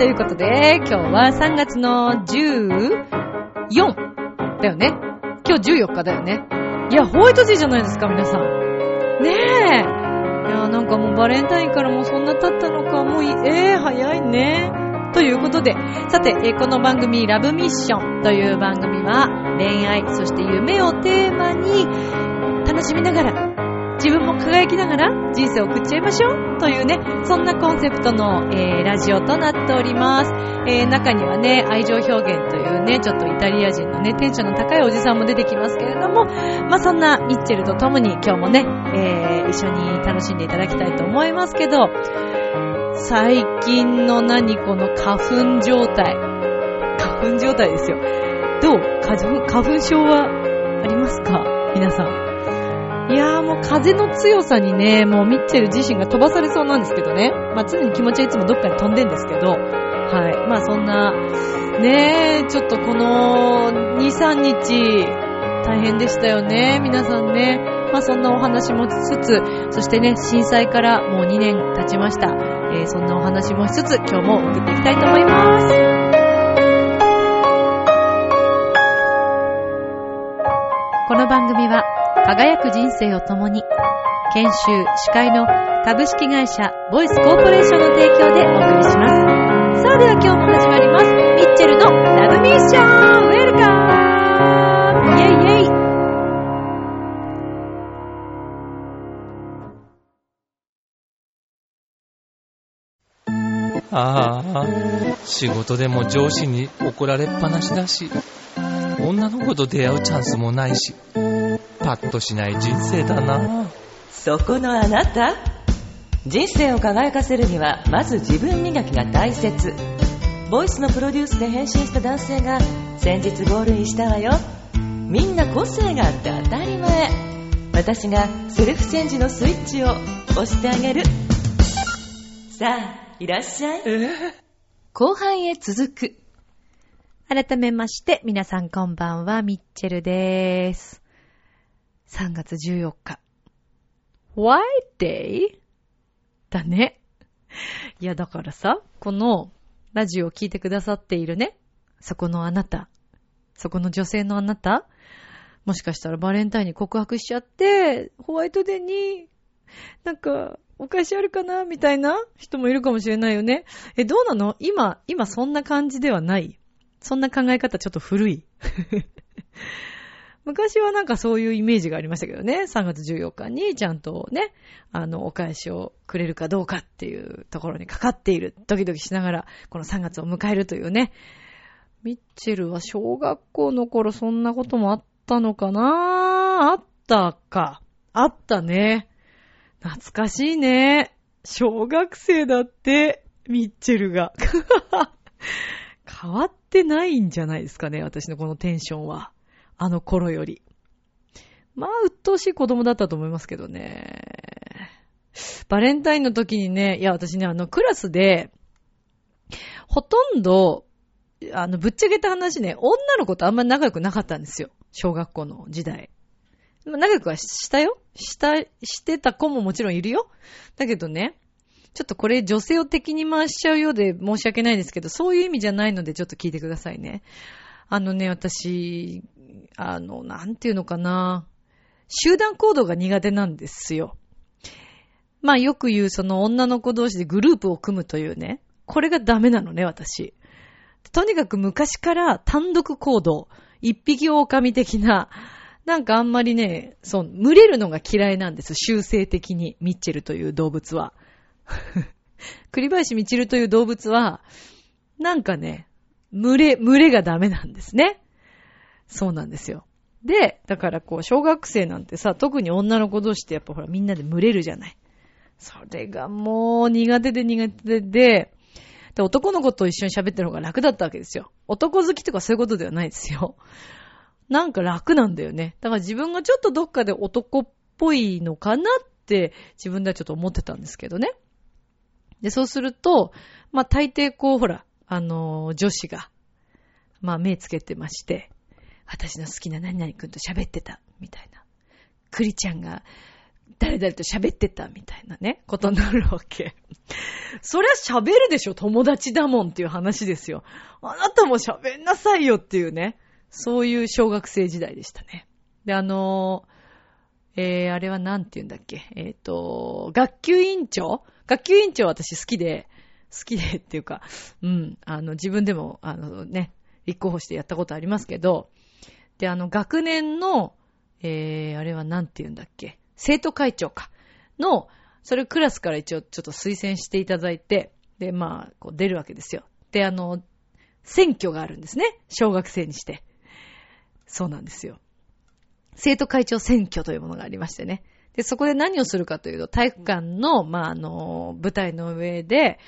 ということで、今日は3月の14今日14日だよね。いや、ホワイトデーじゃないですか、皆さん。ねえ。いや、なんかもうバレンタインからもうそんな経ったのか、もういい、えー、早いね。ということで、さて、えこの番組、ラブミッションという番組は、恋愛、そして夢をテーマに、楽しみながら、自分も輝きながら人生を送っちゃいましょうというね、そんなコンセプトの、えーラジオとなっております。えー中にはね、愛情表現というね、ちょっタリア人のね、テンションの高いおじさんも出てきますけれども、まあ、そんなミッチェルと共に今日もね、えー一緒に楽しんでいただきたいと思いますけど、最近の何この花粉状態。花粉状態ですよ。どう？花粉、花粉症はありますか？皆さん。いやーもう風の強さにね、もうミッチェル自身が飛ばされそうなんですけどね。まあ常に気持ちはいつもどっかに飛んでんですけど、はい。まあそんな、ねえ、ちょっとこの2、3日、大変でしたよね、皆さんね。まあそんなお話もしつつ、そしてね、震災からもう2年経ちました。えーそんなお話もしつつ、今日も送っていきたいと思います。この番組は輝く人生を共に研修、司会の株式会社ボイスコーポレーションの提供でお送りします。さあでは今日も始まります。ミッチェルのラブミッションウェルカムイェイイェイああ、仕事でも上司に怒られっぱなしだし、女の子と出会うチャンスもないし、パッとしない人生だな。そこのあなた？人生を輝かせるにはまず自分磨きが大切ボイスのプロデュースで変身した男性が先日ゴールインしたわよみんな個性があって当たり前私がセルフチェンジのスイッチを押してあげるさあいらっしゃい 後半へ続く改めまして、皆さんこんばんは、ミッチェルです。3月14日。White Day? だね。いや、だからさ、このラジオを聞いてくださっているね、そこのあなた、そこの女性のあなた、もしかしたらバレンタインに告白しちゃって、ホワイトデーに、なんか、お返しあるかなみたいな人もいるかもしれないよね。え、どうなの？今、今そんな感じではないそんな考え方ちょっと古い。昔はなんかそういうイメージがありましたけどね。3月14日にちゃんとね、あの、お返しをくれるかどうかっていうところにかかっている。ドキドキしながら、この3月を迎えるというね。ミッチェルは小学校の頃そんなこともあったのかな？あったか。あったね。懐かしいね。小学生だって、ミッチェルが。変わってないんじゃないですかね、私のこのテンションは。あの頃より。まあ、鬱陶しい子供だったと思いますけどね。バレンタインの時にね、いや、私ね、あの、クラスで、ほとんど、あの、ぶっちゃけた話ね、女の子とあんまり仲良くなかったんですよ。小学校の時代。まあ仲良くはしたよした、してた子ももちろんいるよ。だけどね、ちょっとこれ女性を敵に回しちゃうようで申し訳ないですけど、そういう意味じゃないのでちょっと聞いてくださいね。あのね、私、あの、なんていうのかな。集団行動が苦手なんですよ。まあよく言うその女の子同士でグループを組むというね。これがダメなのね、私。とにかく昔から単独行動、一匹狼的な、なんかあんまりね、そう、群れるのが嫌いなんです。習性的に、ミッチェルという動物は。栗林みちるという動物は、なんかね、群れ、群れがダメなんですね。そうなんですよ。で、だからこう、小学生なんてさ、特に女の子同士ってやっぱほらみんなで群れるじゃない。それがもう苦手で苦手で、で、男の子と一緒に喋ってる方が楽だったわけですよ。男好きとかそういうことではないですよ。なんか楽なんだよね。だから自分がちょっとどっかで男っぽいのかなって自分ではちょっと思ってたんですけどね。で、そうすると、まあ大抵こう、ほら、あのー女子が、まあ目つけてまして、私の好きな何々くんと喋ってた、みたいな。クリちゃんが誰々と喋ってた、みたいなね、ことになるわけ。そりゃ喋るでしょ、友達だもんっていう話ですよ。あなたも喋んなさいよっていうね。そういう小学生時代でしたね。で、あのえー、あれはなんて言うんだっけ。えっ、と、学級委員長？学級委員長私好きで、好きでっていうか、うん、あの、自分でも、あのね、立候補してやったことありますけど、で、あの、学年の、えー、あれはなんて言うんだっけ？生徒会長か。の、それクラスから一応ちょっと推薦していただいて、で、まあ、こう出るわけですよ。で、あの、選挙があるんですね。小学生にして。そうなんですよ。生徒会長選挙というものがありましてね。で、そこで何をするかというと、体育館の、まあ、あの、舞台の上で、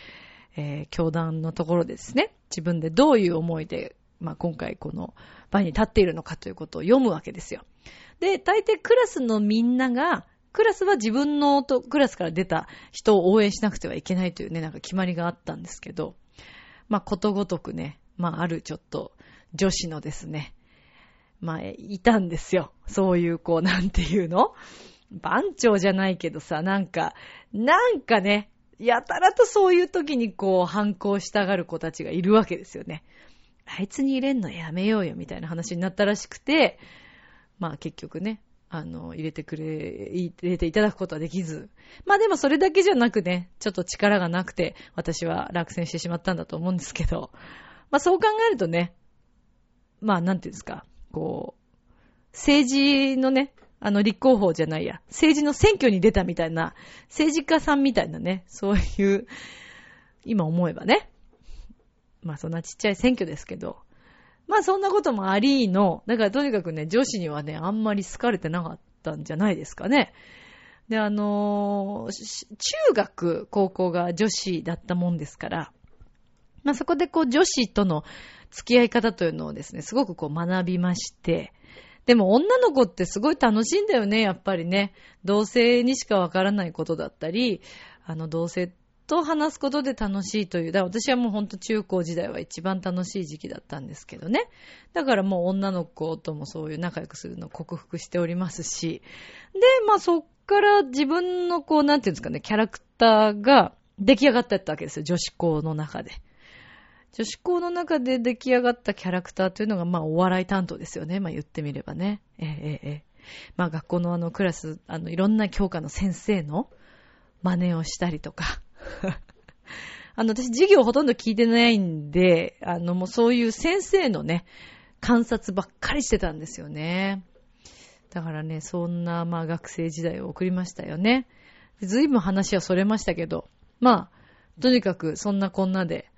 えー、教団のところでですね、自分でどういう思いで、まあ、今回この場に立っているのかということを読むわけですよ。で、大抵クラスのみんなが、クラスは自分のクラスから出た人を応援しなくてはいけないというね、なんか決まりがあったんですけど、まあ、ことごとくね、まあ、あるちょっと女子のですね、まあ、いたんですよ。そういう、こう、なんていうの番長じゃないけどさ、なんか、なんかね、やたらとそういう時にこう、反抗したがる子たちがいるわけですよね。あいつに入れんのやめようよ、みたいな話になったらしくて、まあ結局ね、あの、入れてくれ、入れていただくことはできず。まあでもそれだけじゃなくね、ちょっと力がなくて、私は落選してしまったんだと思うんですけど、まあそう考えるとね、まあなんていうんですか、こう、政治のね、あの、立候補じゃないや、政治の選挙に出たみたいな、政治家さんみたいなね、そういう、今思えばね、まあそんなちっちゃい選挙ですけど、まあそんなこともありの、だからとにかくね、女子にはね、あんまり好かれてなかったんじゃないですかね。で、あのー中学、高校が女子だったもんですから、まあそこでこう女子との付き合い方というのをですね、すごくこう学びまして、でも女の子ってすごい楽しいんだよね、やっぱりね。同性にしかわからないことだったり、あの同性と話すことで楽しいという。だから私はもうほんと中高時代は一番楽しい時期だったんですけどね。だからもう女の子ともそういう仲良くするのを克服しておりますし。で、まあそっから自分のこう、なんていうんですかね、キャラクターが出来上がってったわけですよ、女子校の中で。女子校の中で出来上がったキャラクターというのが、まあ、お笑い担当ですよね。まあ、言ってみればね。ええええええ。まあ、学校のあの、クラス、あの、いろんな教科の先生の真似をしたりとか。あの、私、授業ほとんど聞いてないんで、あの、もうそういう先生のね、観察ばっかりしてたんですよね。だからね、そんな、まあ、学生時代を送りましたよね。ずいぶん話はそれましたけど、まあ、とにかく、そんなこんなで、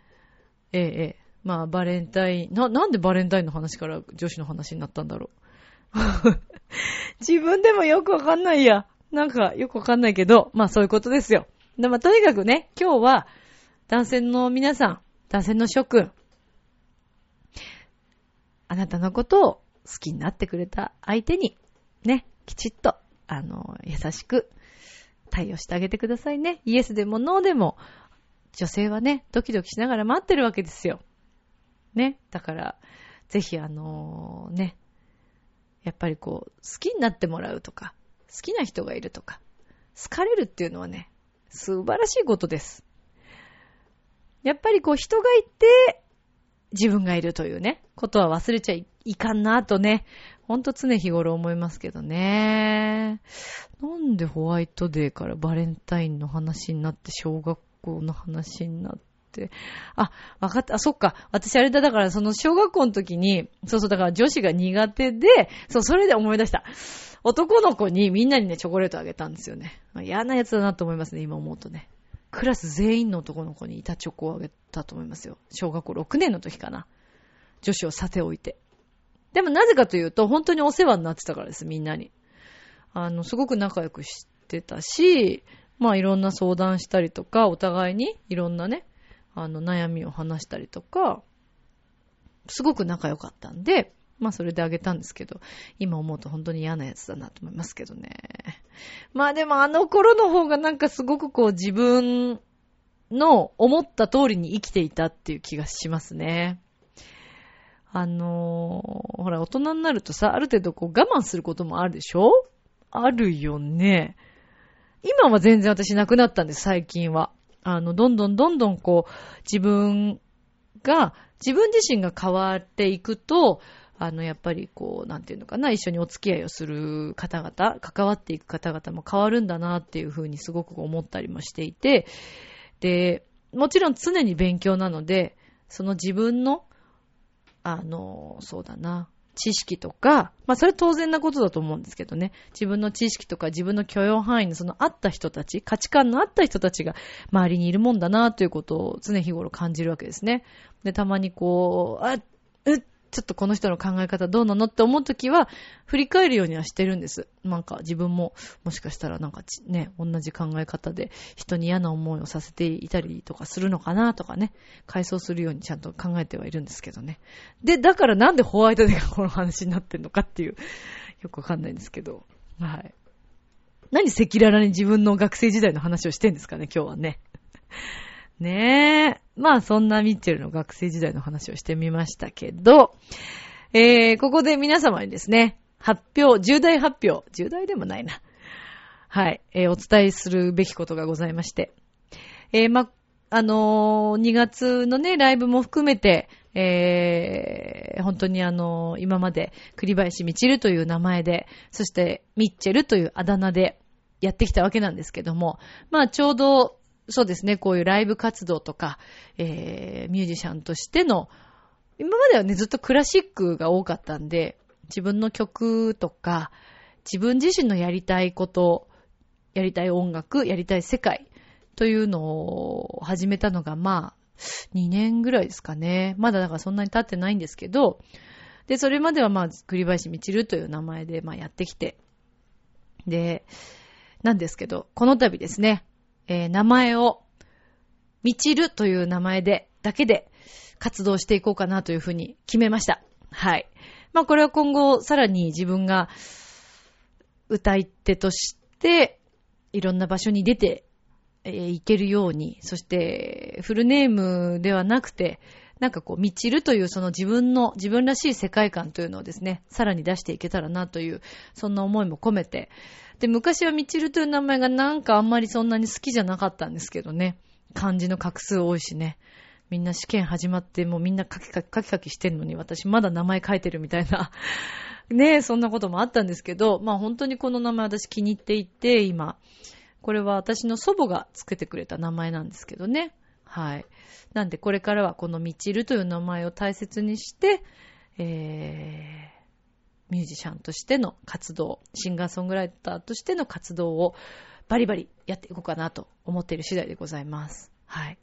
ええ、ええ。まあ、バレンタイン、な、なんでバレンタインの話から女子の話になったんだろう。自分でもよくわかんないや。なんか、よくわかんないけど、まあそういうことですよ。でまあ、とにかくね、今日は、男性の皆さん、男性の諸君、あなたのことを好きになってくれた相手に、ね、きちっと、あの、優しく対応してあげてくださいね。イエスでもノーでも、女性はね、ドキドキしながら待ってるわけですよ。ね。だから、ぜひあのね、やっぱりこう、好きになってもらうとか、好きな人がいるとか、好かれるっていうのはね、素晴らしいことです。やっぱりこう、人がいて、自分がいるというね、ことは忘れちゃいかんなとね、ほんと常日頃思いますけどね。なんでホワイトデーからバレンタインの話になって、小学校の話になって、あ、わかった。あ、そっか。私あれだ、だからその小学校の時に、そうそう、だから女子が苦手で、そう、それで思い出した。男の子にみんなにね、チョコレートあげたんですよね。嫌なやつだなと思いますね、今思うとね。クラス全員の男の子に板チョコをあげたと思いますよ。小学校6年の時かな。女子をさておいて。でもなぜかというと、本当にお世話になってたからです、みんなに。あの、すごく仲良くしてたし、まあいろんな相談したりとか、お互いにいろんなね、あの、悩みを話したりとか、すごく仲良かったんで、まあそれであげたんですけど、今思うと本当に嫌なやつだなと思いますけどね。まあでもあの頃の方がなんかすごくこう自分の思った通りに生きていたっていう気がしますね。あのー、ほら、大人になるとさ、ある程度こう我慢することもあるでしょ？あるよね。今は全然私なくなったんです、最近は。あの、どんどんどんどんこう、自分が、自分自身が変わっていくと、あの、やっぱりこう、なんていうのかな、一緒にお付き合いをする方々、関わっていく方々も変わるんだなっていうふうにすごく思ったりもしていて、で、もちろん常に勉強なので、その自分のあの、そうだな、知識とか、まあそれ当然なことだと思うんですけどね。自分の知識とか自分の許容範囲のそのあった人たち、価値観のあった人たちが周りにいるもんだなということを常日頃感じるわけですね。で、たまにこう、あ、うっちょっとこの人の考え方どうなのって思うときは、振り返るようにはしてるんです。なんか自分も、もしかしたらなんかね、同じ考え方で人に嫌な思いをさせていたりとかするのかなとかね、回想するようにちゃんと考えてはいるんですけどね。で、だからなんでホワイトデーがこの話になってんのかっていう、よくわかんないんですけど、はい。何赤裸々に自分の学生時代の話をしてんですかね、今日はね。ねえ。まあそんなミッチェルの学生時代の話をしてみましたけど、えー、ここで皆様にですね、発表、重大発表、重大でもないな。はい、えー、お伝えするべきことがございまして。えー、ま、あのー、2月のね、ライブも含めて、えー、本当にあのー、今まで栗林みちるという名前で、そしてミッチェルというあだ名でやってきたわけなんですけども、まあちょうどそうですね、こういうライブ活動とか、えー、ミュージシャンとしての、今まではね、ずっとクラシックが多かったんで、自分の曲とか、自分自身のやりたいこと、やりたい音楽、やりたい世界というのを始めたのが、まあ、2年ぐらいですかね。まだだからそんなに経ってないんですけど、で、それまではまあ、栗林みちるという名前で、まあ、やってきて、で、なんですけど、この度ですね、えー、名前を、みちるという名前で、だけで活動していこうかなというふうに決めました。はい。まあこれは今後さらに自分が歌い手としていろんな場所に出てい、えー、けるように、そしてフルネームではなくて、なんかこう、みちるというその自分の、自分らしい世界観というのをですね、さらに出していけたらなという、そんな思いも込めて、で、昔はみちるという名前がなんかあんまりそんなに好きじゃなかったんですけどね。漢字の画数多いしね。みんな試験始まってもうみんなカキカキカキカキしてんのに私まだ名前書いてるみたいな ねえ、そんなこともあったんですけど、まあ本当にこの名前私気に入っていて、今。これは私の祖母がつけてくれた名前なんですけどね。はい。なんでこれからはこのみちるという名前を大切にして、えー、ミュージシャンとしての活動、シンガーソングライターとしての活動をバリバリやっていこうかなと思っている次第でございます。はい。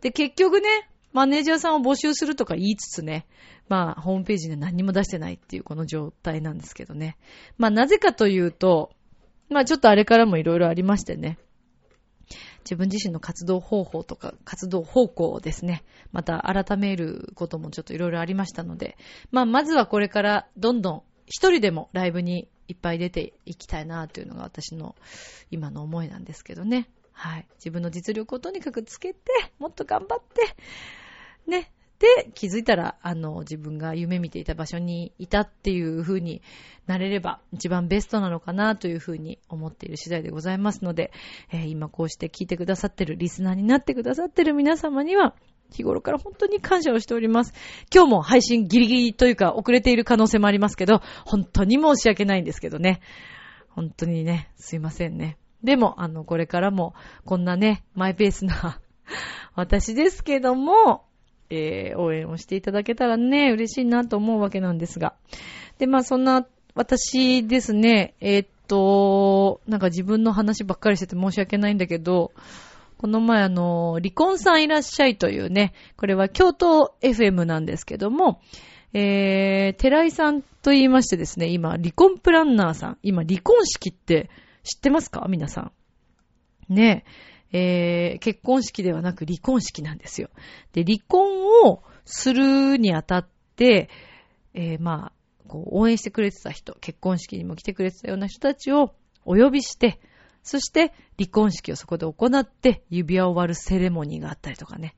で、結局ね、マネージャーさんを募集するとか言いつつね、まあ、ホームページで何も出してないっていうこの状態なんですけどね。まあ、なぜかというと、まあ、ちょっとあれからもいろいろありましてね。自分自身の活動方法とか活動方向をですね、また改めることもちょっといろいろありましたので、まあまずはこれからどんどん一人でもライブにいっぱい出ていきたいなというのが私の今の思いなんですけどね。はい。自分の実力をとにかくつけて、もっと頑張って、ね、で、気づいたら、あの、自分が夢見ていた場所にいたっていう風になれれば、一番ベストなのかなという風に思っている次第でございますので、えー、今こうして聞いてくださってる、リスナーになってくださってる皆様には、日頃から本当に感謝をしております。今日も配信ギリギリというか遅れている可能性もありますけど、本当に申し訳ないんですけどね。本当にね、すいませんね。でも、あの、これからも、こんなね、マイペースな 私ですけども、えー、応援をしていただけたらね、嬉しいなと思うわけなんですが。で、まあそんな、私ですね、えー、っと、なんか自分の話ばっかりしてて申し訳ないんだけど、この前あの、離婚さんいらっしゃいというね、これは京都 FM なんですけども、えー、寺井さんと言いましてですね、今、離婚プランナーさん、今、離婚式って知ってますか？皆さん。ねえ。えー、結婚式ではなく離婚式なんですよ。で、離婚をするにあたって、えー、まあ、こう、応援してくれてた人、結婚式にも来てくれてたような人たちをお呼びして、そして離婚式をそこで行って、指輪を割るセレモニーがあったりとかね。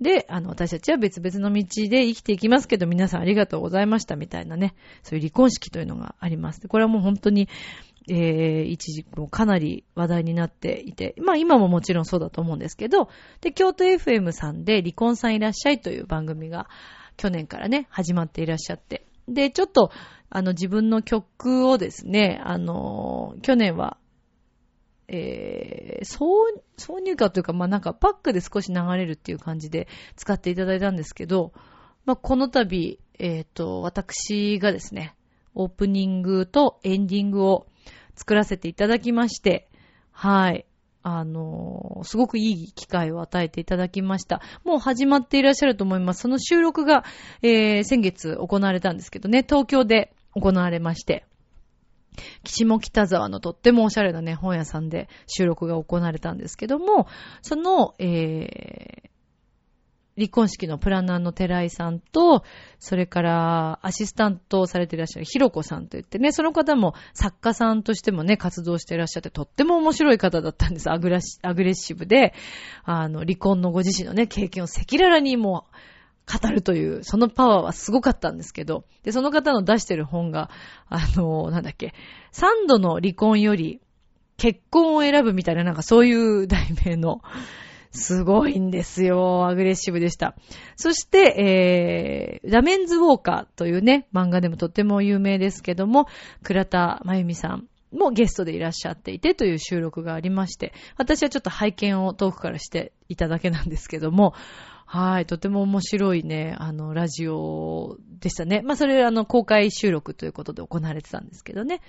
で、あの、私たちは別々の道で生きていきますけど、皆さんありがとうございましたみたいなね、そういう離婚式というのがあります。これはもう本当に、えー、一時もかなり話題になっていて、まあ今ももちろんそうだと思うんですけど、で、京都 FM さんで離婚さんいらっしゃいという番組が去年からね、始まっていらっしゃって、で、ちょっと、あの、自分の曲をですね、あの、去年はえー、挿、挿入歌というか、まあ、なんかパックで少し流れるっていう感じで使っていただいたんですけど、まあ、この度、えっ、ー、と、私がですね、オープニングとエンディングを作らせていただきまして、はい。あのー、すごくいい機会を与えていただきました。もう始まっていらっしゃると思います。その収録が、えー、先月行われたんですけどね、東京で行われまして。岸も北沢のとってもおしゃれなね、本屋さんで収録が行われたんですけども、その、えー、離婚式のプランナーの寺井さんと、それからアシスタントをされていらっしゃるひろこさんと言ってね、その方も作家さんとしてもね、活動していらっしゃって、とっても面白い方だったんです。アグラ、アグレッシブで、あの、離婚のご自身のね、経験を赤裸々にも語るという、そのパワーはすごかったんですけど、で、その方の出してる本が、あの、なんだっけ、三度の離婚より結婚を選ぶみたいな、なんかそういう題名の、すごいんですよ。アグレッシブでした。そして、えー、ラメンズウォーカーというね、漫画でもとっても有名ですけども、倉田真由美さんもゲストでいらっしゃっていてという収録がありまして、私はちょっと拝見を遠くからしていただけなんですけども、はい、とても面白いね、あの、ラジオでしたね。まあ、それ、あの、公開収録ということで行われてたんですけどね。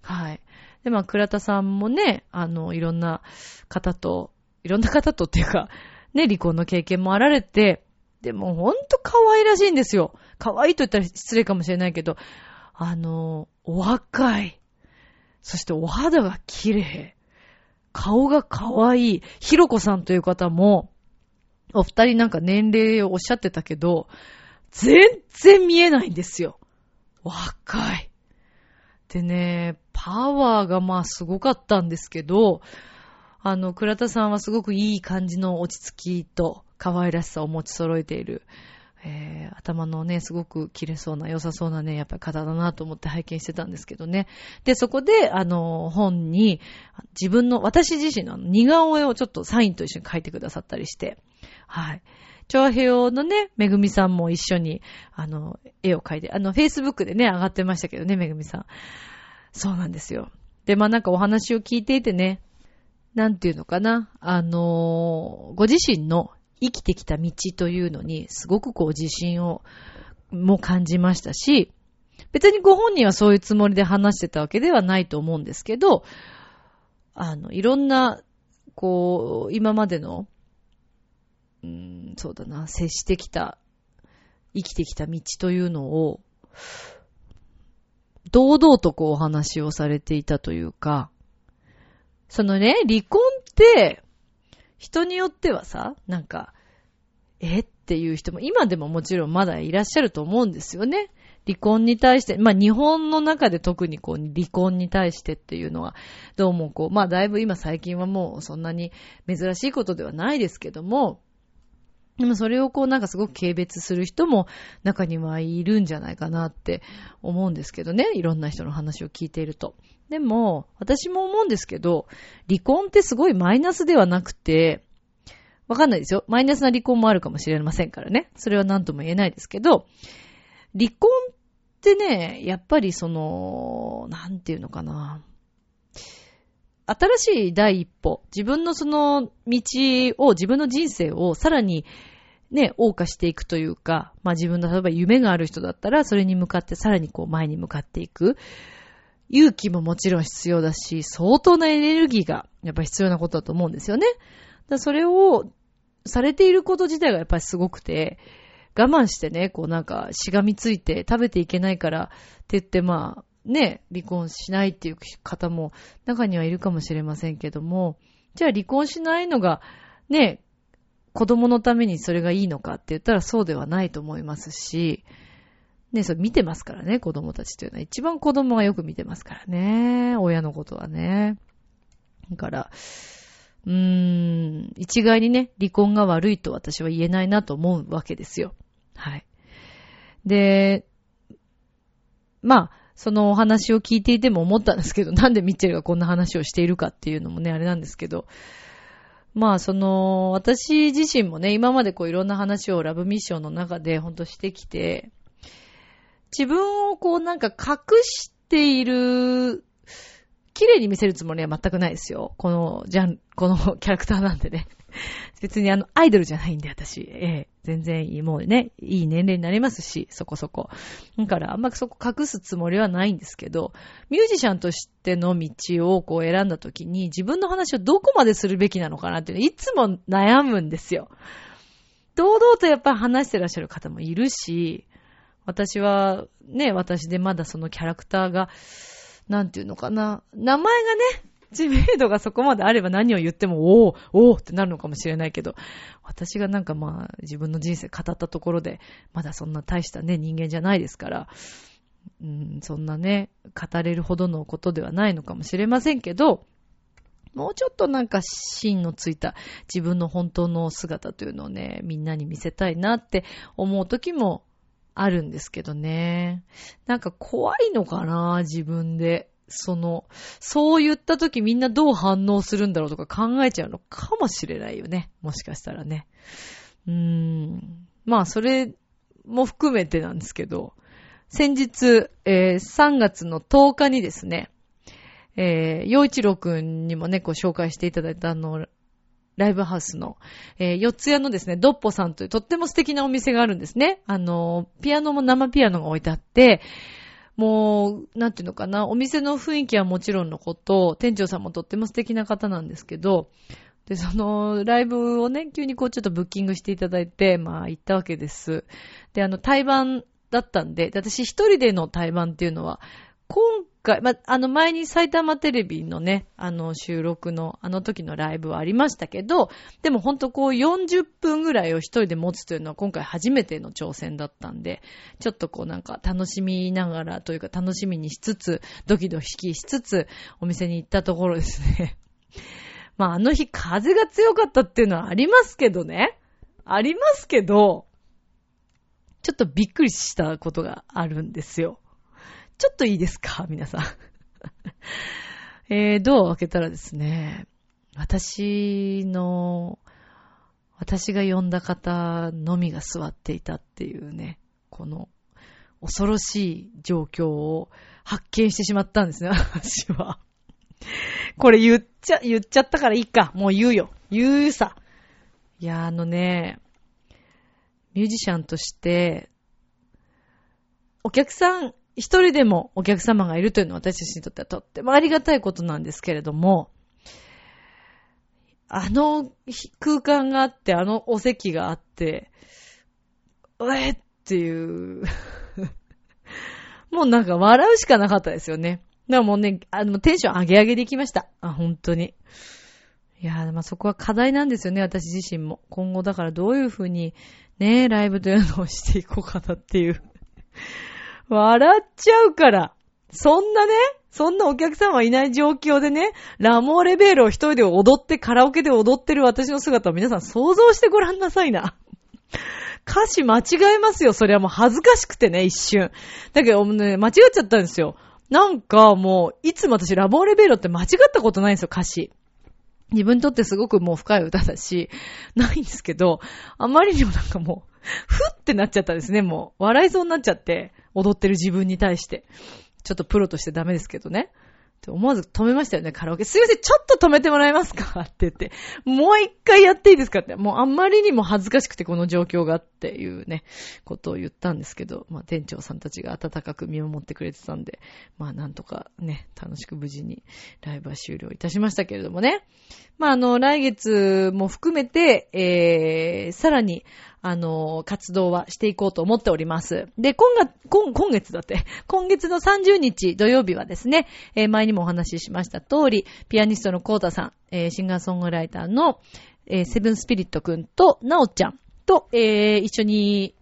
はい。で、まあ、倉田さんもね、あの、いろんな方と、いろんな方とっていうか、ね、離婚の経験もあられて、でもほんと可愛らしいんですよ。可愛いと言ったら失礼かもしれないけど、あの、お若い。そしてお肌が綺麗。顔が可愛い。ひろこさんという方も、お二人なんか年齢をおっしゃってたけど、全然見えないんですよ。若い。でね、パワーがまあすごかったんですけど、あの、倉田さんはすごくいい感じの落ち着きと可愛らしさを持ち揃えている、えー、頭のね、すごく綺麗そうな、良さそうなね、やっぱり方だなと思って拝見してたんですけどね。で、そこで、あの、本に、自分の、私自身の似顔絵をちょっとサインと一緒に書いてくださったりして、はい。長平のね、めぐみさんも一緒に、あの、絵を描いて、あの、フェイスブックでね、上がってましたけどね、めぐみさん。そうなんですよ。で、まあなんかお話を聞いていてね、なんていうのかな、あのご自身の生きてきた道というのに、すごくこう自信を、も感じましたし、別にご本人はそういうつもりで話してたわけではないと思うんですけど、あの、いろんな、こう、今までのうん、そうだな、接してきた、生きてきた道というのを、堂々とこうお話をされていたというか、そのね、離婚って、人によってはさ、なんか、えっていう人も今でももちろんまだいらっしゃると思うんですよね。離婚に対して、まあ日本の中で特にこう離婚に対してっていうのは、どうもこう、まあだいぶ今最近はもうそんなに珍しいことではないですけども、でもそれをこうなんかすごく軽蔑する人も中にはいるんじゃないかなって思うんですけどね。いろんな人の話を聞いていると。でも、私も思うんですけど、離婚ってすごいマイナスではなくて、わかんないですよ。マイナスな離婚もあるかもしれませんからね。それは何とも言えないですけど、離婚ってね、やっぱりその、なんていうのかな。新しい第一歩、自分のその道を、自分の人生をさらにね、謳歌していくというか、まあ自分の例えば夢がある人だったら、それに向かってさらにこう前に向かっていく。勇気ももちろん必要だし、相当なエネルギーがやっぱ必要なことだと思うんですよね。だそれをされていること自体がやっぱりすごくて、我慢してね、こうなんかしがみついて食べていけないからって言ってまあ、ね、離婚しないっていう方も中にはいるかもしれませんけども、じゃあ離婚しないのが、ね、子供のためにそれがいいのかって言ったらそうではないと思いますし、ね、それ見てますからね、子供たちというのは。一番子供がよく見てますからね。親のことはね。だから、うーん、一概にね、離婚が悪いと私は言えないなと思うわけですよ。はい。で、まあ、そのお話を聞いていても思ったんですけど、なんでミッチェルがこんな話をしているかっていうのもね、あれなんですけど、まあ、その、私自身もね、今までこういろんな話をラブミッションの中でほんとしてきて、自分をこうなんか隠している、綺麗に見せるつもりは全くないですよ。この、じゃん、この キャラクターなんでね。別にあの、アイドルじゃないんで、私。ええ、全然いい、もうね、いい年齢になりますし、そこそこ。だから、あんまそこ隠すつもりはないんですけど、ミュージシャンとしての道をこう選んだ時に、自分の話をどこまでするべきなのかなっていうのいつも悩むんですよ。堂々とやっぱり話してらっしゃる方もいるし、私は、ね、私でまだそのキャラクターが、なんていうのかな、名前がね、知名度がそこまであれば何を言っても、おー、おーってなるのかもしれないけど、私がなんかまあ、自分の人生語ったところで、まだそんな大したね、人間じゃないですから、うん、そんなね、語れるほどのことではないのかもしれませんけど、もうちょっとなんか芯のついた自分の本当の姿というのをね、みんなに見せたいなって思う時もあるんですけどね。なんか怖いのかな、自分で。その、そう言った時みんなどう反応するんだろうとか考えちゃうのかもしれないよね。もしかしたらね。うーん。まあ、それも含めてなんですけど、先日、えー、3月の10日にですね、えー、洋一郎くんにもね、こう紹介していただいたあの、ライブハウスの、えー、四ツ谷のですね、ドッポさんというとっても素敵なお店があるんですね。あの、ピアノも生ピアノが置いてあって、もう、なんていうのかな、お店の雰囲気はもちろんのこと、店長さんもとっても素敵な方なんですけど、で、その、ライブをね、急にこうちょっとブッキングしていただいて、まあ、行ったわけです。で、あの、対バンだったんで、で私一人での対バンっていうのは、今回、ま、あの前に埼玉テレビのね、あの収録のあの時のライブはありましたけど、でもほんとこう40分ぐらいを一人で持つというのは今回初めての挑戦だったんで、ちょっとこうなんか楽しみながらというか楽しみにしつつ、ドキドキしつつお店に行ったところですね。まああの日風が強かったっていうのはありますけどね。ありますけど、ちょっとびっくりしたことがあるんですよ。ちょっといいですか？皆さん。えー、ドアを開けたらですね、私の、私が呼んだ方のみが座っていたっていうね、この恐ろしい状況を発見してしまったんですね、私は。これ言っちゃ、言っちゃったからいいか。もう言うよ。言うさ。いや、あのね、ミュージシャンとして、お客さん一人でもお客様がいるというのは私たちにとってはとってもありがたいことなんですけれども、あの空間があって、あのお席があって、うえっていう もうなんか笑うしかなかったですよね。だからもうね、あの、テンション上げ上げできました。あ、本当に。いやまあそこは課題なんですよね、私自身も。今後だからどういうふうに、ね、ライブというのをしていこうかなっていう笑っちゃうから。そんなね、そんなお客様いない状況でね、ラモーレベールを一人で踊ってカラオケで踊ってる私の姿を皆さん想像してごらんなさいな。歌詞間違えますよ。それはもう恥ずかしくてね、一瞬。だけどね、間違っちゃったんですよ。なんかもう、いつも私ラモーレベールって間違ったことないんですよ、歌詞。自分にとってすごくもう深い歌だし、ないんですけど、あまりにもなんかもう、ふってなっちゃったんですね、もう。笑いそうになっちゃって。踊ってる自分に対して。ちょっとプロとしてダメですけどね。って思わず止めましたよね、カラオケ。すいません、ちょっと止めてもらえますか？って言って。もう一回やっていいですか？って。もうあんまりにも恥ずかしくてこの状況がっていうね、ことを言ったんですけど、まあ店長さんたちが温かく見守ってくれてたんで、まあなんとかね、楽しく無事にライブは終了いたしましたけれどもね。まああの、来月も含めて、えー、さらに、あの、活動はしていこうと思っております。で、今月、今、今月だって、今月の30日土曜日はですね、えー、前にもお話ししました通り、ピアニストのコータさん、えー、シンガーソングライターの、えー、セブンスピリットくんと、ナオちゃんと、えー、一緒に、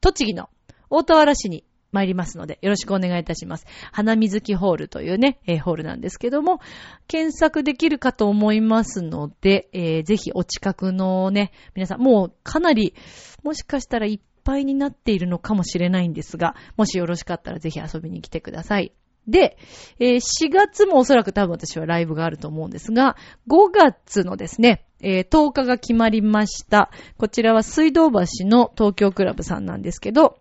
栃木の大田原市に参りますので、よろしくお願いいたします。花水木ホールというね、えーホールなんですけども、検索できるかと思いますので、えーぜひお近くのね、皆さん、もうかなり、もしかしたらいっぱいになっているのかもしれないんですが、もしよろしかったらぜひ遊びに来てください。で、えー4月もおそらく多分私はライブがあると思うんですが、5月のですね、えー10日が決まりました。こちらは水道橋の東京クラブさんなんですけど、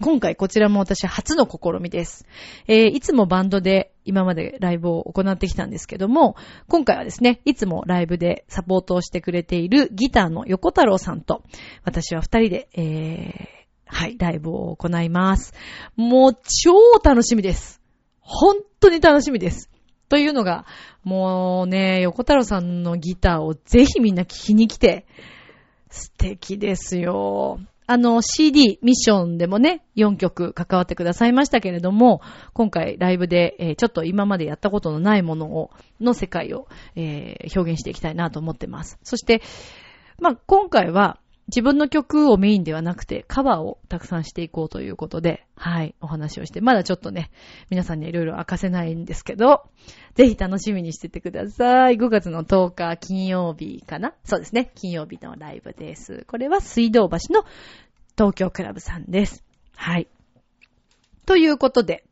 今回こちらも私初の試みです。えーいつもバンドで今までライブを行ってきたんですけども、今回はですね、いつもライブでサポートをしてくれているギターの横太郎さんと、私は二人で、えーはい、ライブを行います。もう超楽しみです。本当に楽しみです。というのが、もうね、横太郎さんのギターをぜひみんな聴きに来て、素敵ですよ。あの CD ミッションでもね、4曲関わってくださいましたけれども、今回ライブで、えーちょっと今までやったことのないものを、の世界を、えー表現していきたいなと思ってます。そして、まあ、今回は自分の曲をメインではなくてカバーをたくさんしていこうということで、はい、お話をして、まだちょっとね、皆さんにいろいろ明かせないんですけど、ぜひ楽しみにしててください。5月の10日金曜日かな？そうですね。金曜日のライブです。これは水道橋の東京クラブさんです。はい。ということで、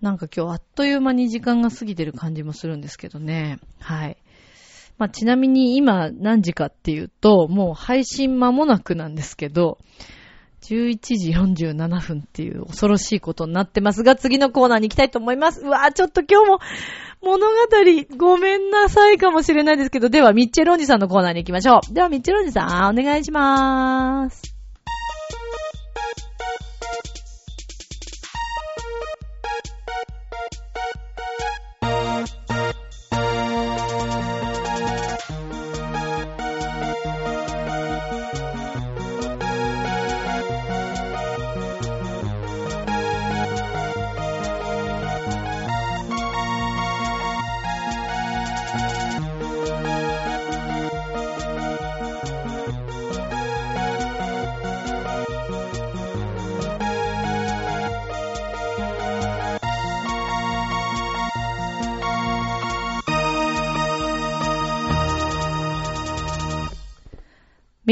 なんか今日あっという間に時間が過ぎてる感じもするんですけどね。はい。まあ、ちなみに今何時かっていうと、もう配信間もなくなんですけど、11時47分っていう恐ろしいことになってますが、次のコーナーに行きたいと思います。うわぁ、ちょっと今日も物語ごめんなさいかもしれないですけど、ではミッチェロンジさんのコーナーに行きましょう。ではミッチェロンジさん、お願いしまーす。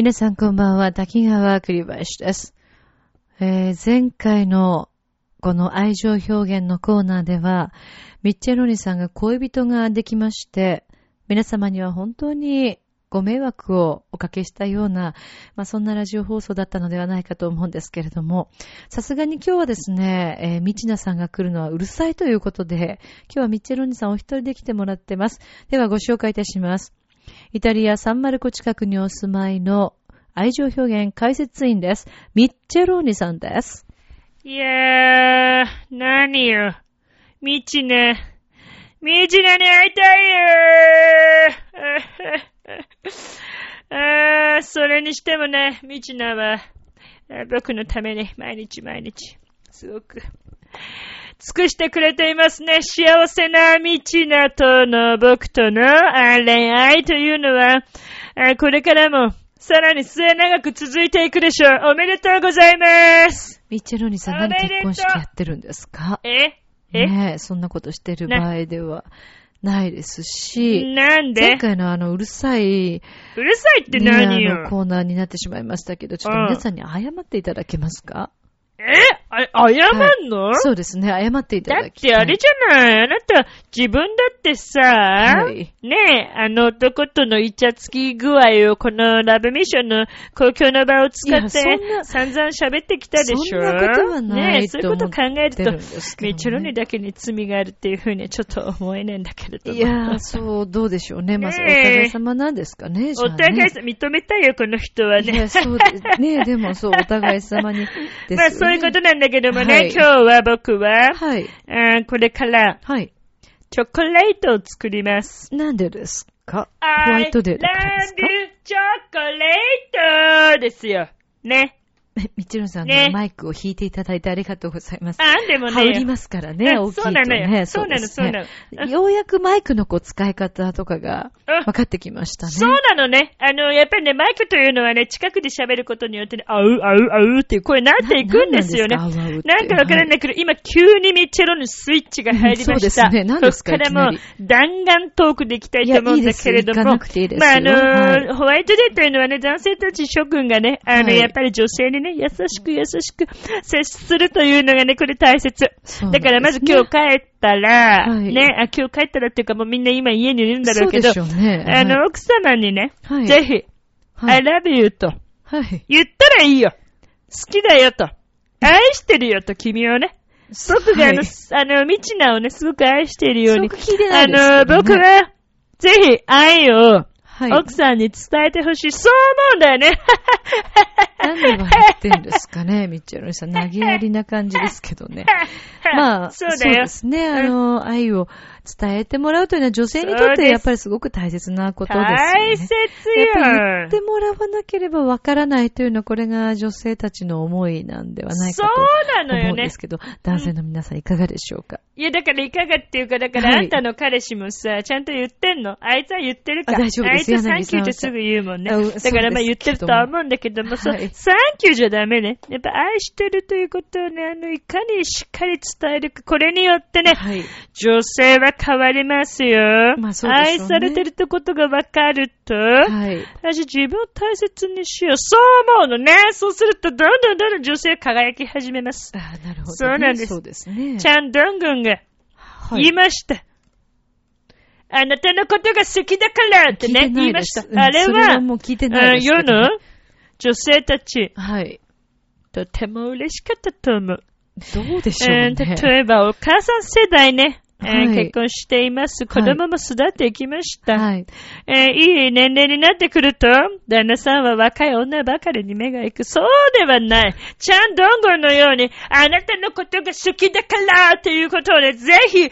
皆さんこんばんは、滝川栗林です。えー前回のこの愛情表現のコーナーでは、ミッチェロニさんが恋人ができまして、皆様には本当にご迷惑をおかけしたような、まあそんなラジオ放送だったのではないかと思うんですけれども、さすがに今日はですね、えー、ミチナさんが来るのはうるさいということで、今日はミッチェロニさんお一人で来てもらってます。ではご紹介いたします。イタリア・サンマルコ近くにお住まいの愛情表現解説員です。ミッチェローニさんです。いやー、何よ。みちな。みちなに会いたいよ あー、それにしてもね、みちなは、僕のために毎日毎日、すごく、尽くしてくれていますね。幸せなみちなとの僕とのあ恋愛というのは、あこれからも、さらに末永く続いていくでしょう。おめでとうございます。ミッチェローニさん何結婚式やってるんですか？え？え？ねえ、そんなことしてる場合ではないですし、なんで？前回のあのうるさい、うるさいってね、何よ？コーナーになってしまいましたけど、ちょっと皆さんに謝っていただけますか？えあ、謝んの、そうですね、謝っていただっだきたい。てあれじゃないあなた、自分だってさ、はいねえ、あの男とのイチャつき具合をこのラブミッションの公共の場を使ってな散々喋ってきたでしょ？そんなことはないねえ、そういうこと考えるとと思ってるんです、けどねミッチェロニだけに罪があるっていうふうにはちょっと思えねえんだけれども。いやー、そう、どうでしょうね。まあ、お互い様なんですかね、じゃあおね互いさ認めたよ、この人はいねや、。そうです。ねでもそう、お互い様に。ですよね まあそういうことなんだけどもね、はい今日は僕は、はい。あーこれからはい。チョコレートを作ります。なんでですか？ホワイトデーだからですか？I love you チョコレートですよ。ね。みちろんさんねのマイクを弾いていただいてありがとうございます。あ、でも羽織りね、ますからね、うん大きいとそうなの。そうなの、そうなの。の。ようやくマイクのこう使い方とかがうん分かってきましたね。そうなのね。あの、やっぱりね、マイクというのはね、近くで喋ることによってね、あう、あう、あうっていう声になっていくんですよね。ななんなんかわからないけど、今急にミッチェロのスイッチが入りました。うんそうですね何ですかそっからもう弾丸トークでいきたいと思うんだけれども。いやいいまあ、あのーはホワイトデーというのはね、男性たち諸君がね、あの、はいやっぱり女性にね、優しく優しく接するというのがね、これ大切。ねだからまず今日帰ったら、はいね、あ、今日帰ったらっていうかもうみんな今家にいるんだろうけど、そうでしょうね。あの、はい奥様にね、はいぜひ、はい I love you とはい。言ったらいいよ。好きだよと。愛してるよと、君をね。僕があの、はいあの、ミチナをね、すごく愛しているように。よく聞いてなあいですけどの、ね僕は、ぜひ愛をはい。奥さんに伝えてほしい。そう思うんだよね。何を言ってんですかね、みっちゃろさん。投げやりな感じですけどね。まあ、そう。ですね。あの、愛を伝えてもらうというのは女性にとってやっぱりすごく大切なことですよね。大切やっぱり言よっ。てもらわなければわからないというのは、これが女性たちの思いなんではないかそうとなのよね思うんです。けど、男性の皆さんいかがでしょうか、いや、だからいかがっていうか、だからはいあんたの彼氏もさ、ちゃんと言ってんの？あいつは言ってるか？あ大丈夫ですあいつはサンキューってすぐ言うもんね。だからまあ言ってるとは思うんだけども、そう、はいサンキューじゃダメね。やっぱ愛してるということをね、あの、いかにしっかり伝えるか、これによってね、はい。女性は変わりますよ。まあそうでしょうね愛されてるってことがわかると、はい。私自分を大切にしよう。そう思うのね。そうすると、どんどんどんどん女性は輝き始めます。あなるほど、ね。そうなんですそうですね。チャン・ドングンがはい言いました。あなたのことが好きだからってね、言いました。あれはは、もう聞いてないですけどあ世の女性たち、はい。とても嬉しかったと思う。どうでしょうね。えー例えば、お母さん世代ね、えーはい結婚しています。子供も育っていきました。はい。えーいい年齢になってくると、旦那さんは若い女ばかりに目が行く。そうではない。チャン・ドンゴンのように、あなたのことが好きだからっていうことをね、ぜひ、ぜ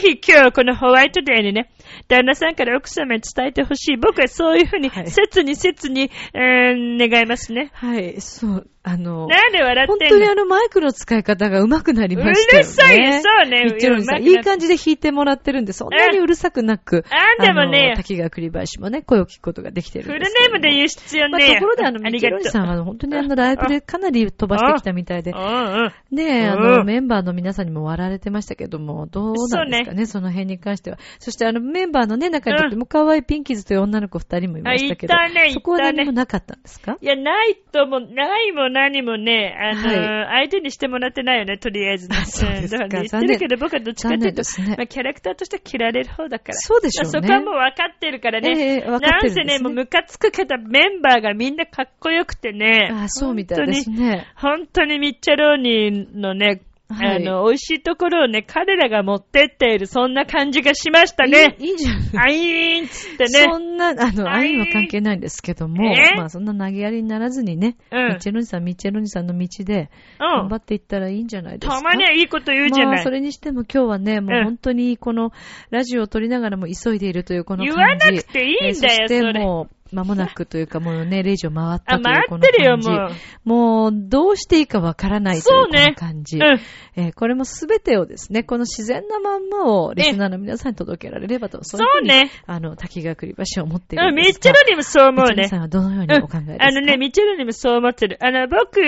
ひ今日このホワイトデーにね、旦那さんから奥様に伝えてほしい。僕はそういうふうに、はい切に切に、えー願いますね。はい。そう。あの、なんで笑本ってんの？当にあのマイクの使い方が上手くなりましたよね。うるさいねそうねみっちろんさん、いい感じで弾いてもらってるんで、そんなにうるさくなく、あでもね滝川栗林もね、声を聞くことができてるフルんですけども。ネームで言う必要まあ。ところであの、みちありがとう。ろんさんはあの本当にあのライブでかなり飛ばしてきたみたいで。ねえ、あうの、んメンバーの皆さんにも笑われてましたけども、どうなんですかね、その辺に関しては。そしてあの、メンバーのね、中にとっても可愛いピンキーズという女の子二人もいましたけど、そこは何もなかったんですか？いや、ないとも、ないも何もね、あのーは相手にしてもらってないよね、とりあえずね。あそうですかんだからね言ってるけど、僕はどっちかっていうと、ねまあ、キャラクターとしては切られる方だから。そうでしょうね。そこはもう分かってるからね。ええ分かってるんですねなんせね、もうムカつくけど、メンバーがみんなかっこよくてね。あそうみたいですね。本当にミッチャローニのね、はいあの、美味しいところをね、彼らが持ってっている、そんな感じがしましたね。いいいいじゃん。あいーんっつってね。そんな、あの、はい愛には関係ないんですけども、え？まあそんな投げやりにならずにね、うんミッチェロニさん、ミッチェロニさんの道で、うん頑張。っていったらいいんじゃないですか。たまにはいいこと言うじゃない。まあ、それにしても今日はね、もううん本当にこのラジオを撮りながらも急いでいるというこの言感じ。わなくていいんだよ、えーそしてそれ。もう、間もなくというかもうね、0時を回ったあ、というこの回ってるよ、感じ。もう。もう、どうしていいかわからないというこそうねの感じ。うん。えーこれもすべてをですね、この自然なまんまをリスナーの皆さんに届けられればと、そういうねあの、滝川栗橋は思っているうんん、ミッですが。チェルにもそう思うねミッチェルさ。んはどのようにお考えですか、あのね、ミッチェルにもそう思ってる。あの、僕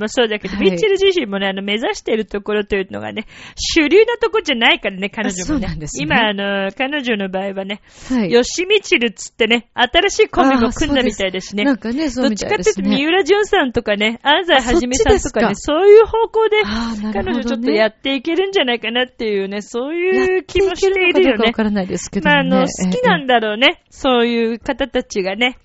もそうだけど、はいミッチェル自身もね、あの、目指しているところというのがね、主流なとこじゃないからね、彼女もね。そうなんですね今、あの、彼女の場合はね、はい。ヨシミチルっつってね、新しいコンビも組んだみたいですね。なんかね、そうみどっちたいですね。かっていうと、三浦淳さんとかね、安西はじめさんとかね、あそういう方向で、彼女ちょっとやっていけるんじゃないかなっていうね、そういう気もしているよね。わからないですけどまあ。あの、好きなんだろうね。そういう方たちがね。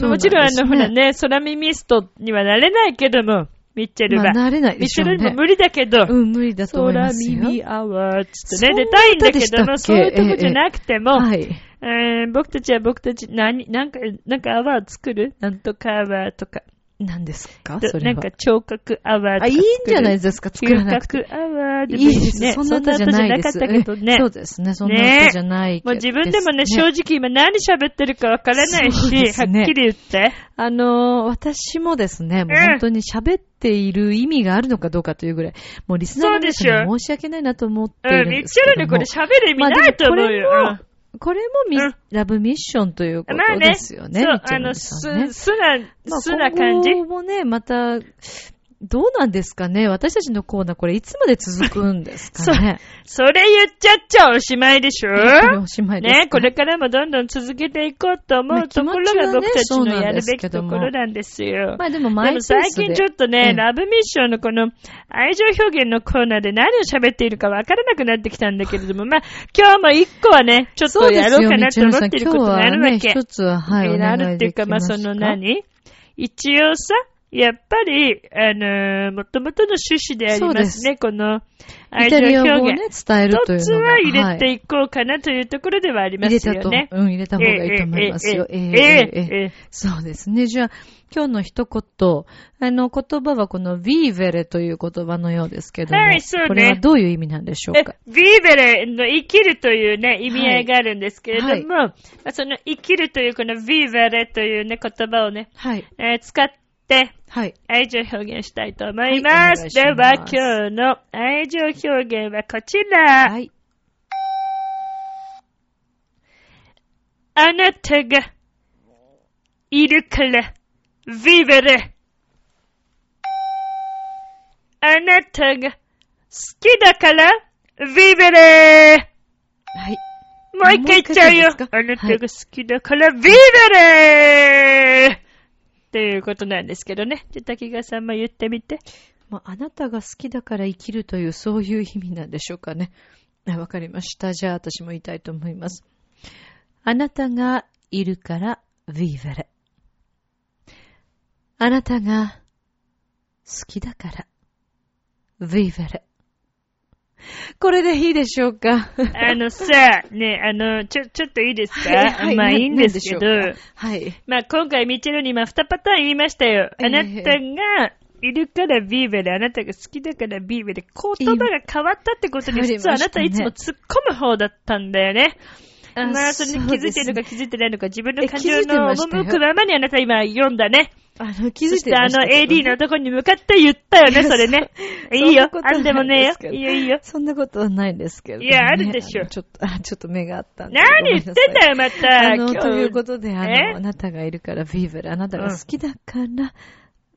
もちろん、あの、ほらね。ね、空耳ストにはなれないけども、ミッチェルまあ、は。なれないミでしょうねッチェルにも。無理だけど、うん、無理だと思いま空すよ。耳アワーつってね、出たいんだけども、歌そういうとこじゃなくても、はい。えー僕たちは僕たち、何、なんか、なんかアワー作る？なんとかアワーとか。何ですか？それは。なんか聴覚アワード。あ、いいんじゃないですか、作らなくて。嗅覚アワードいいです。ね。そんな歌じゃないです。そんな歌じゃなかったけどね。そうですね。そんな歌じゃないけどもう自分でもね、正直今何喋ってるかわからないし、ねはっきり言って。あのー私もですね、もう本当に喋っている意味があるのかどうかというぐらい、もうリスナーの皆さんそうでしょに申し訳ないなと思ってるんミッですけども。チェルにこれ喋る意味ないと思うよ。まあこれもミうんラブミッションというこまあね、とですよね。そうミッ、チェルあの、す、すな、まあすな感じ。今後もね、また、どうなんですかね？私たちのコーナー、これいつまで続くんですかね？それ言っちゃっちゃおしまいでしょ？おしまいです。かね、これからもどんどん続けていこうと思まあうところが僕たちのやるべきところなんですよ。まあでもでもマイペースで最近ちょっとね、うん。ラブミッションのこの愛情表現のコーナーで何を喋っているかわからなくなってきたんだけれども、まあ今日も一個はね、ちょっとやろうかなと思っていることがあるわけ。今日はね、一つは、はい、おあ願いるっていうか、まあその何？一応さ、やっぱり、あのー、もともとの趣旨でありますね、すこの愛情表現。ね、伝えるという一つは入れていこうかなというところではありますよね。うん、入れた方がいいと思いますよ。えー、えー、えー、えー、そうですね。じゃあ、今日の一言、あの、言葉はこのビーベレという言葉のようですけども、はい、そうね。これはどういう意味なんでしょうか？ビーベレの生きるというね、意味合いがあるんですけれども、はいはい、その生きるというこのビーベレというね、言葉をね、はいえー、使ってはい。愛情表現したいと思はいいます。お願いしではます今日の愛情表現はこちら。はい。あなたがいるから、ビベレ。あなたが好きだから、ビベレ。はい。もう一回言っちゃうよ。あなたが好きだから、ビベレっていうことなんですけどね。じゃ、滝川さんも言ってみて。まあ、あなたが好きだから生きるという、そういう意味なんでしょうかね。わかりました。じゃあ、私も言いたいと思います。あなたがいるから、vivere。あなたが好きだから、vivere。これでいいでしょうか？あのさ、ね、あの、ちょ、ちょっといいですか、はいまあいいんですけど、はい。まあ今回ミチェルに今2パターン言いましたよ。ええあなたがいるからビーベで、あなたが好きだからビーベで、言葉が変わったってことに、実はあなたいつも突っ込む方だったんだよね。あまあ、それに気づいてるのか気づいてないのか、自分の感情の赴くままにあなた今読んだね。あの、気づいててあの AD のとこに向かって言ったよね、それね。そいいよ。あんでもねえよ。ないいいよいいよ。そんなことはないんですけれども、いやあるでしょ。ちょっと、あちょっと目があったんで。何言ってんだよ、また。あの、ということで、あえ？の、あなたがいるから、ビーベル、あなたが好きだから、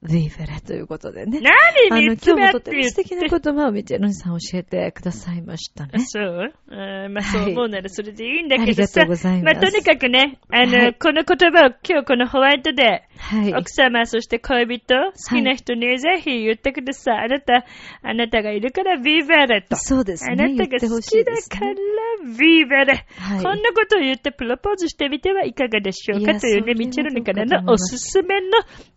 ビーベルということでね。あの、何三つ目って今日もとても素敵な言葉をミチェロニさん教えてくださいましたね。そううんまあ、はいそう思うならそれでいいんだありがけどさ。とうございますあ、とにかくね、あの、はいこの言葉を今日このホワイトデはいー、。奥様、そして恋人、好きな人にぜひ言ってください。あなた、あなたがいるからビーベレと。そうですね。あなたが好きだからビーベレ。はいこんなことを言ってプロポーズしてみてはいかがでしょうかというね、ミチェルニからのおすすめの、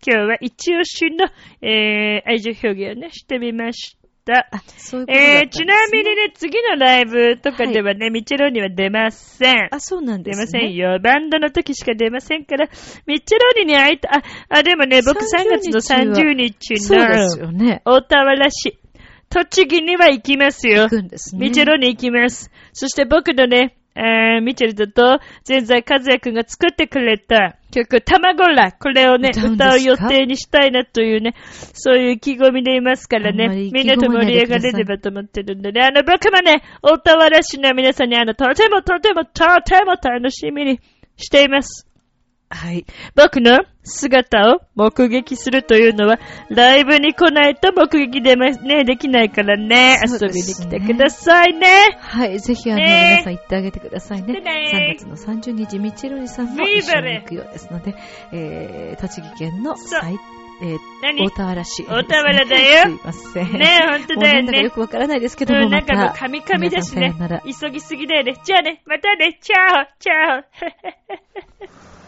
今日は一押しの、えー、愛情表現をね、してみました。あ、そういうことだったんえー、ちなみにね、次のライブとかではね、ミチェロニは出ません。あ、そうなんで出すね。ませんよ。バンドの時しか出ませんから、ミッチェロニに会いた、あ、あ、でもね、僕3月の30日のよね。大田原市、栃木には行きますよ行。くんですね。ミチェロに行きます。そして僕のね、えー、ミチェルドと、前在和也くんが作ってくれた曲、卵ら、これをね、歌う予定にしたいなというね、そういう意気込みでいますからねみんなと盛り上がれればと思ってるんでね、あの、僕もね、大田原市の皆さんにあの、とてもとてもとても楽しみにしています。はい。僕の姿を目撃するというのは、ライブに来ないと目撃で,、まね、できないからね、遊びに来てくださいね。はい。ぜひ、あの、ねえ皆さん行ってあげてくださいね。でね3月の30日、ミチェロニさんも一緒に行くようですので、えー、栃木県の最、えー、何？大田原市、大田原だよすいません。ねえ、ほんとだよねよ。くわからないですけども、うん、なんかもうカミカミだしね。急ぎすぎだよね。じゃあね、またね、チャオチャオ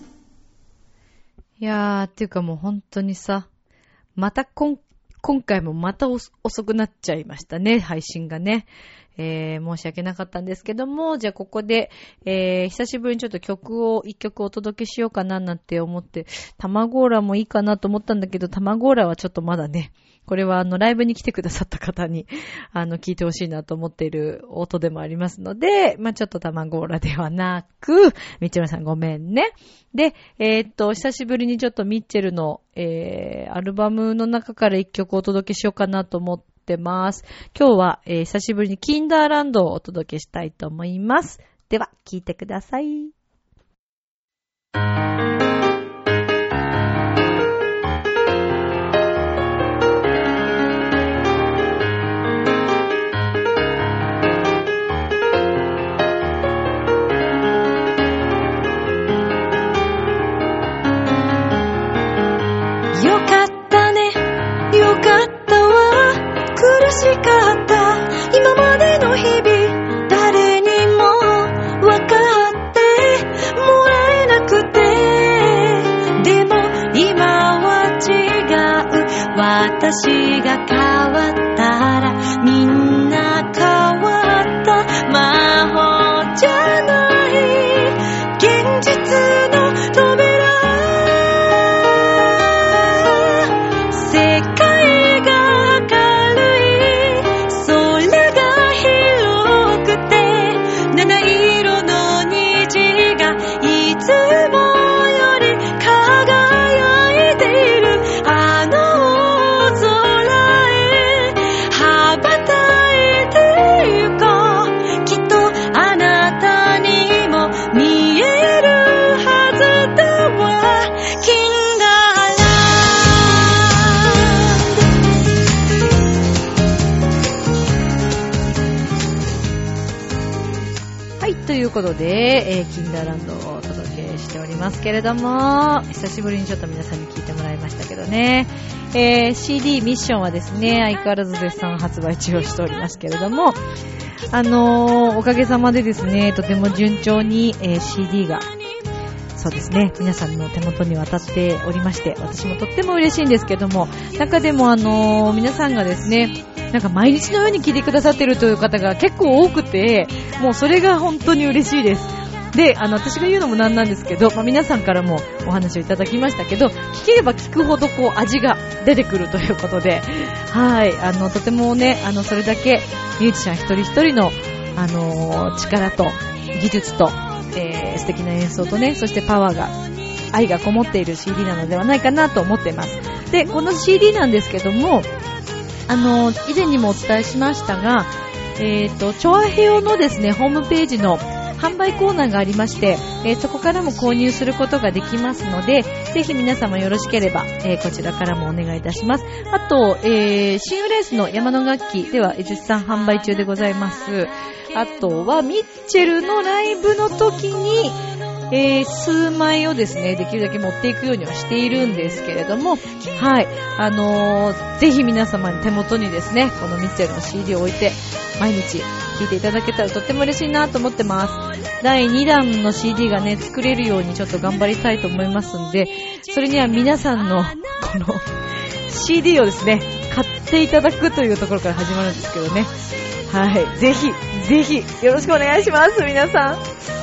いやー、っていうかもう本当にさ、またこん、今回もまた遅くなっちゃいましたね、配信がね。えー、申し訳なかったんですけども、じゃあここで、えー、久しぶりにちょっと曲を、一曲お届けしようかななんて思って、卵ーラもいいかなと思ったんだけど、卵ーラはちょっとまだね、これはあの、ライブに来てくださった方に、あの、聞いてほしいなと思っている音でもありますので、まあ、ちょっと卵ーラではなく、ミッチェルさんごめんね。で、えー、っと、久しぶりにちょっとミッチェルの、えー、アルバムの中から一曲お届けしようかなと思ってます。今日は、えー、久しぶりにキンダーランドをお届けしたいと思います。では、聞いてください。しかった、今までの日々、誰にも分かってもらえなくて、でも今は違う、私がことで、えー、キンダーランドをお届けしておりますけれども、久しぶりにちょっと皆さんに聞いてもらいましたけどね、えー、CD ミッションはですね、相変わらず絶賛発売中をしておりますけれども、あのー、おかげさまでですね、とても順調に、えー CD がそうですね。皆さんの手元に渡っておりまして、私もとっても嬉しいんですけども、中でもあのー皆さんがですね、なんか毎日のように聞いてくださってるという方が結構多くて、もうそれが本当に嬉しいです。で、あの、私が言うのもなんなんですけど、まあ、皆さんからもお話をいただきましたけど、聞ければ聞くほどこう味が出てくるということで、はい、あの、とてもね、あの、それだけミュージシャン一人一人の、あのー力と技術と、えー素敵な演奏とね、そしてパワーが、愛がこもっている CD なのではないかなと思っています。で、この CD なんですけども、あの、以前にもお伝えしましたが、えっ、と、チョアヘオのですね、ホームページの販売コーナーがありまして、えーそこからも購入することができますので、ぜひ皆様よろしければ、えーこちらからもお願いいたします。あと、えー、シングレースの山の楽器では絶賛販売中でございます。あとは、ミッチェルのライブの時に、えー数枚をですね、できるだけ持っていくようにはしているんですけれども、はい、あのーぜひ皆様に手元にですね、このミッチェルの CD を置いて、毎日聴いていただけたらとっても嬉しいなと思ってます。第2弾の CD がね、作れるようにちょっと頑張りたいと思いますんで、それには皆さんの、この、CD をですね、買っていただくというところから始まるんですけどね。はい。ぜひ、ぜひ、よろしくお願いします、皆さん。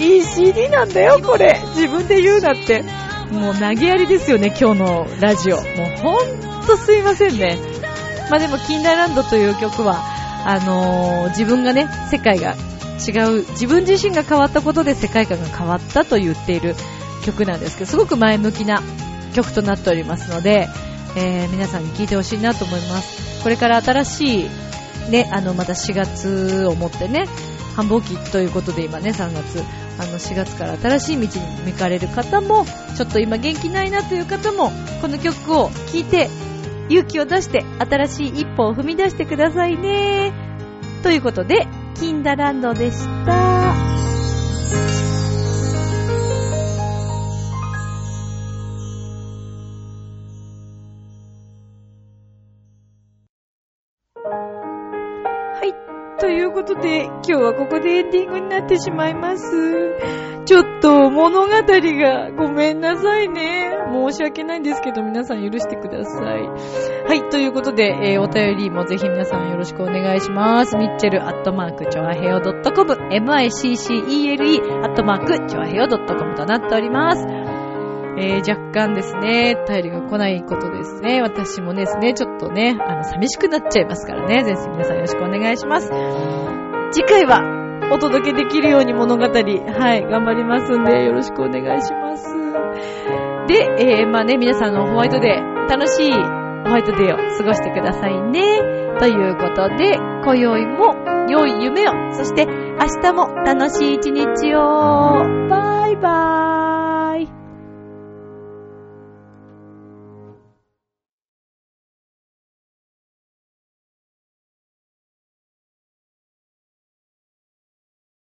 いい CD なんだよ、これ。自分で言うなって。もう投げやりですよね、今日のラジオ。もうほんとすいませんね。まあでも、キンダーランドという曲は、あのー自分がね、世界が違う、自分自身が変わったことで世界観が変わったと言っている曲なんですけど、すごく前向きな曲となっておりますので、えー皆さんに聴いてほしいなと思います。これから新しい、ね、あの、また4月をもってね、繁忙期ということで今ね、3月、あの、4月から新しい道に向かれる方も、ちょっと今元気ないなという方も、この曲を聴いて、勇気を出して、新しい一歩を踏み出してくださいね。ということで、キンダランドでした。ことで、今日はここでエンディングになってしまいます。ちょっと物語がごめんなさいね。申し訳ないんですけど、皆さん許してください。はい、ということで、えーお便りもぜひ皆さんよろしくお願いします。ミッチェルアットマークチョアヘヨドットコム、miccele アットマークチョアヘヨドットコムとなっております。えー、若干ですね、便りが来ないことですね。私もですね、ちょっとね、あの、寂しくなっちゃいますからね。ぜひ皆さんよろしくお願いします。次回は、お届けできるように物語、はい、頑張りますんで、よろしくお願いします。で、えー、まあね、皆さんのホワイトデー、楽しいホワイトデーを過ごしてくださいね。ということで、今宵も良い夢を、そして明日も楽しい一日を。バイバーイ。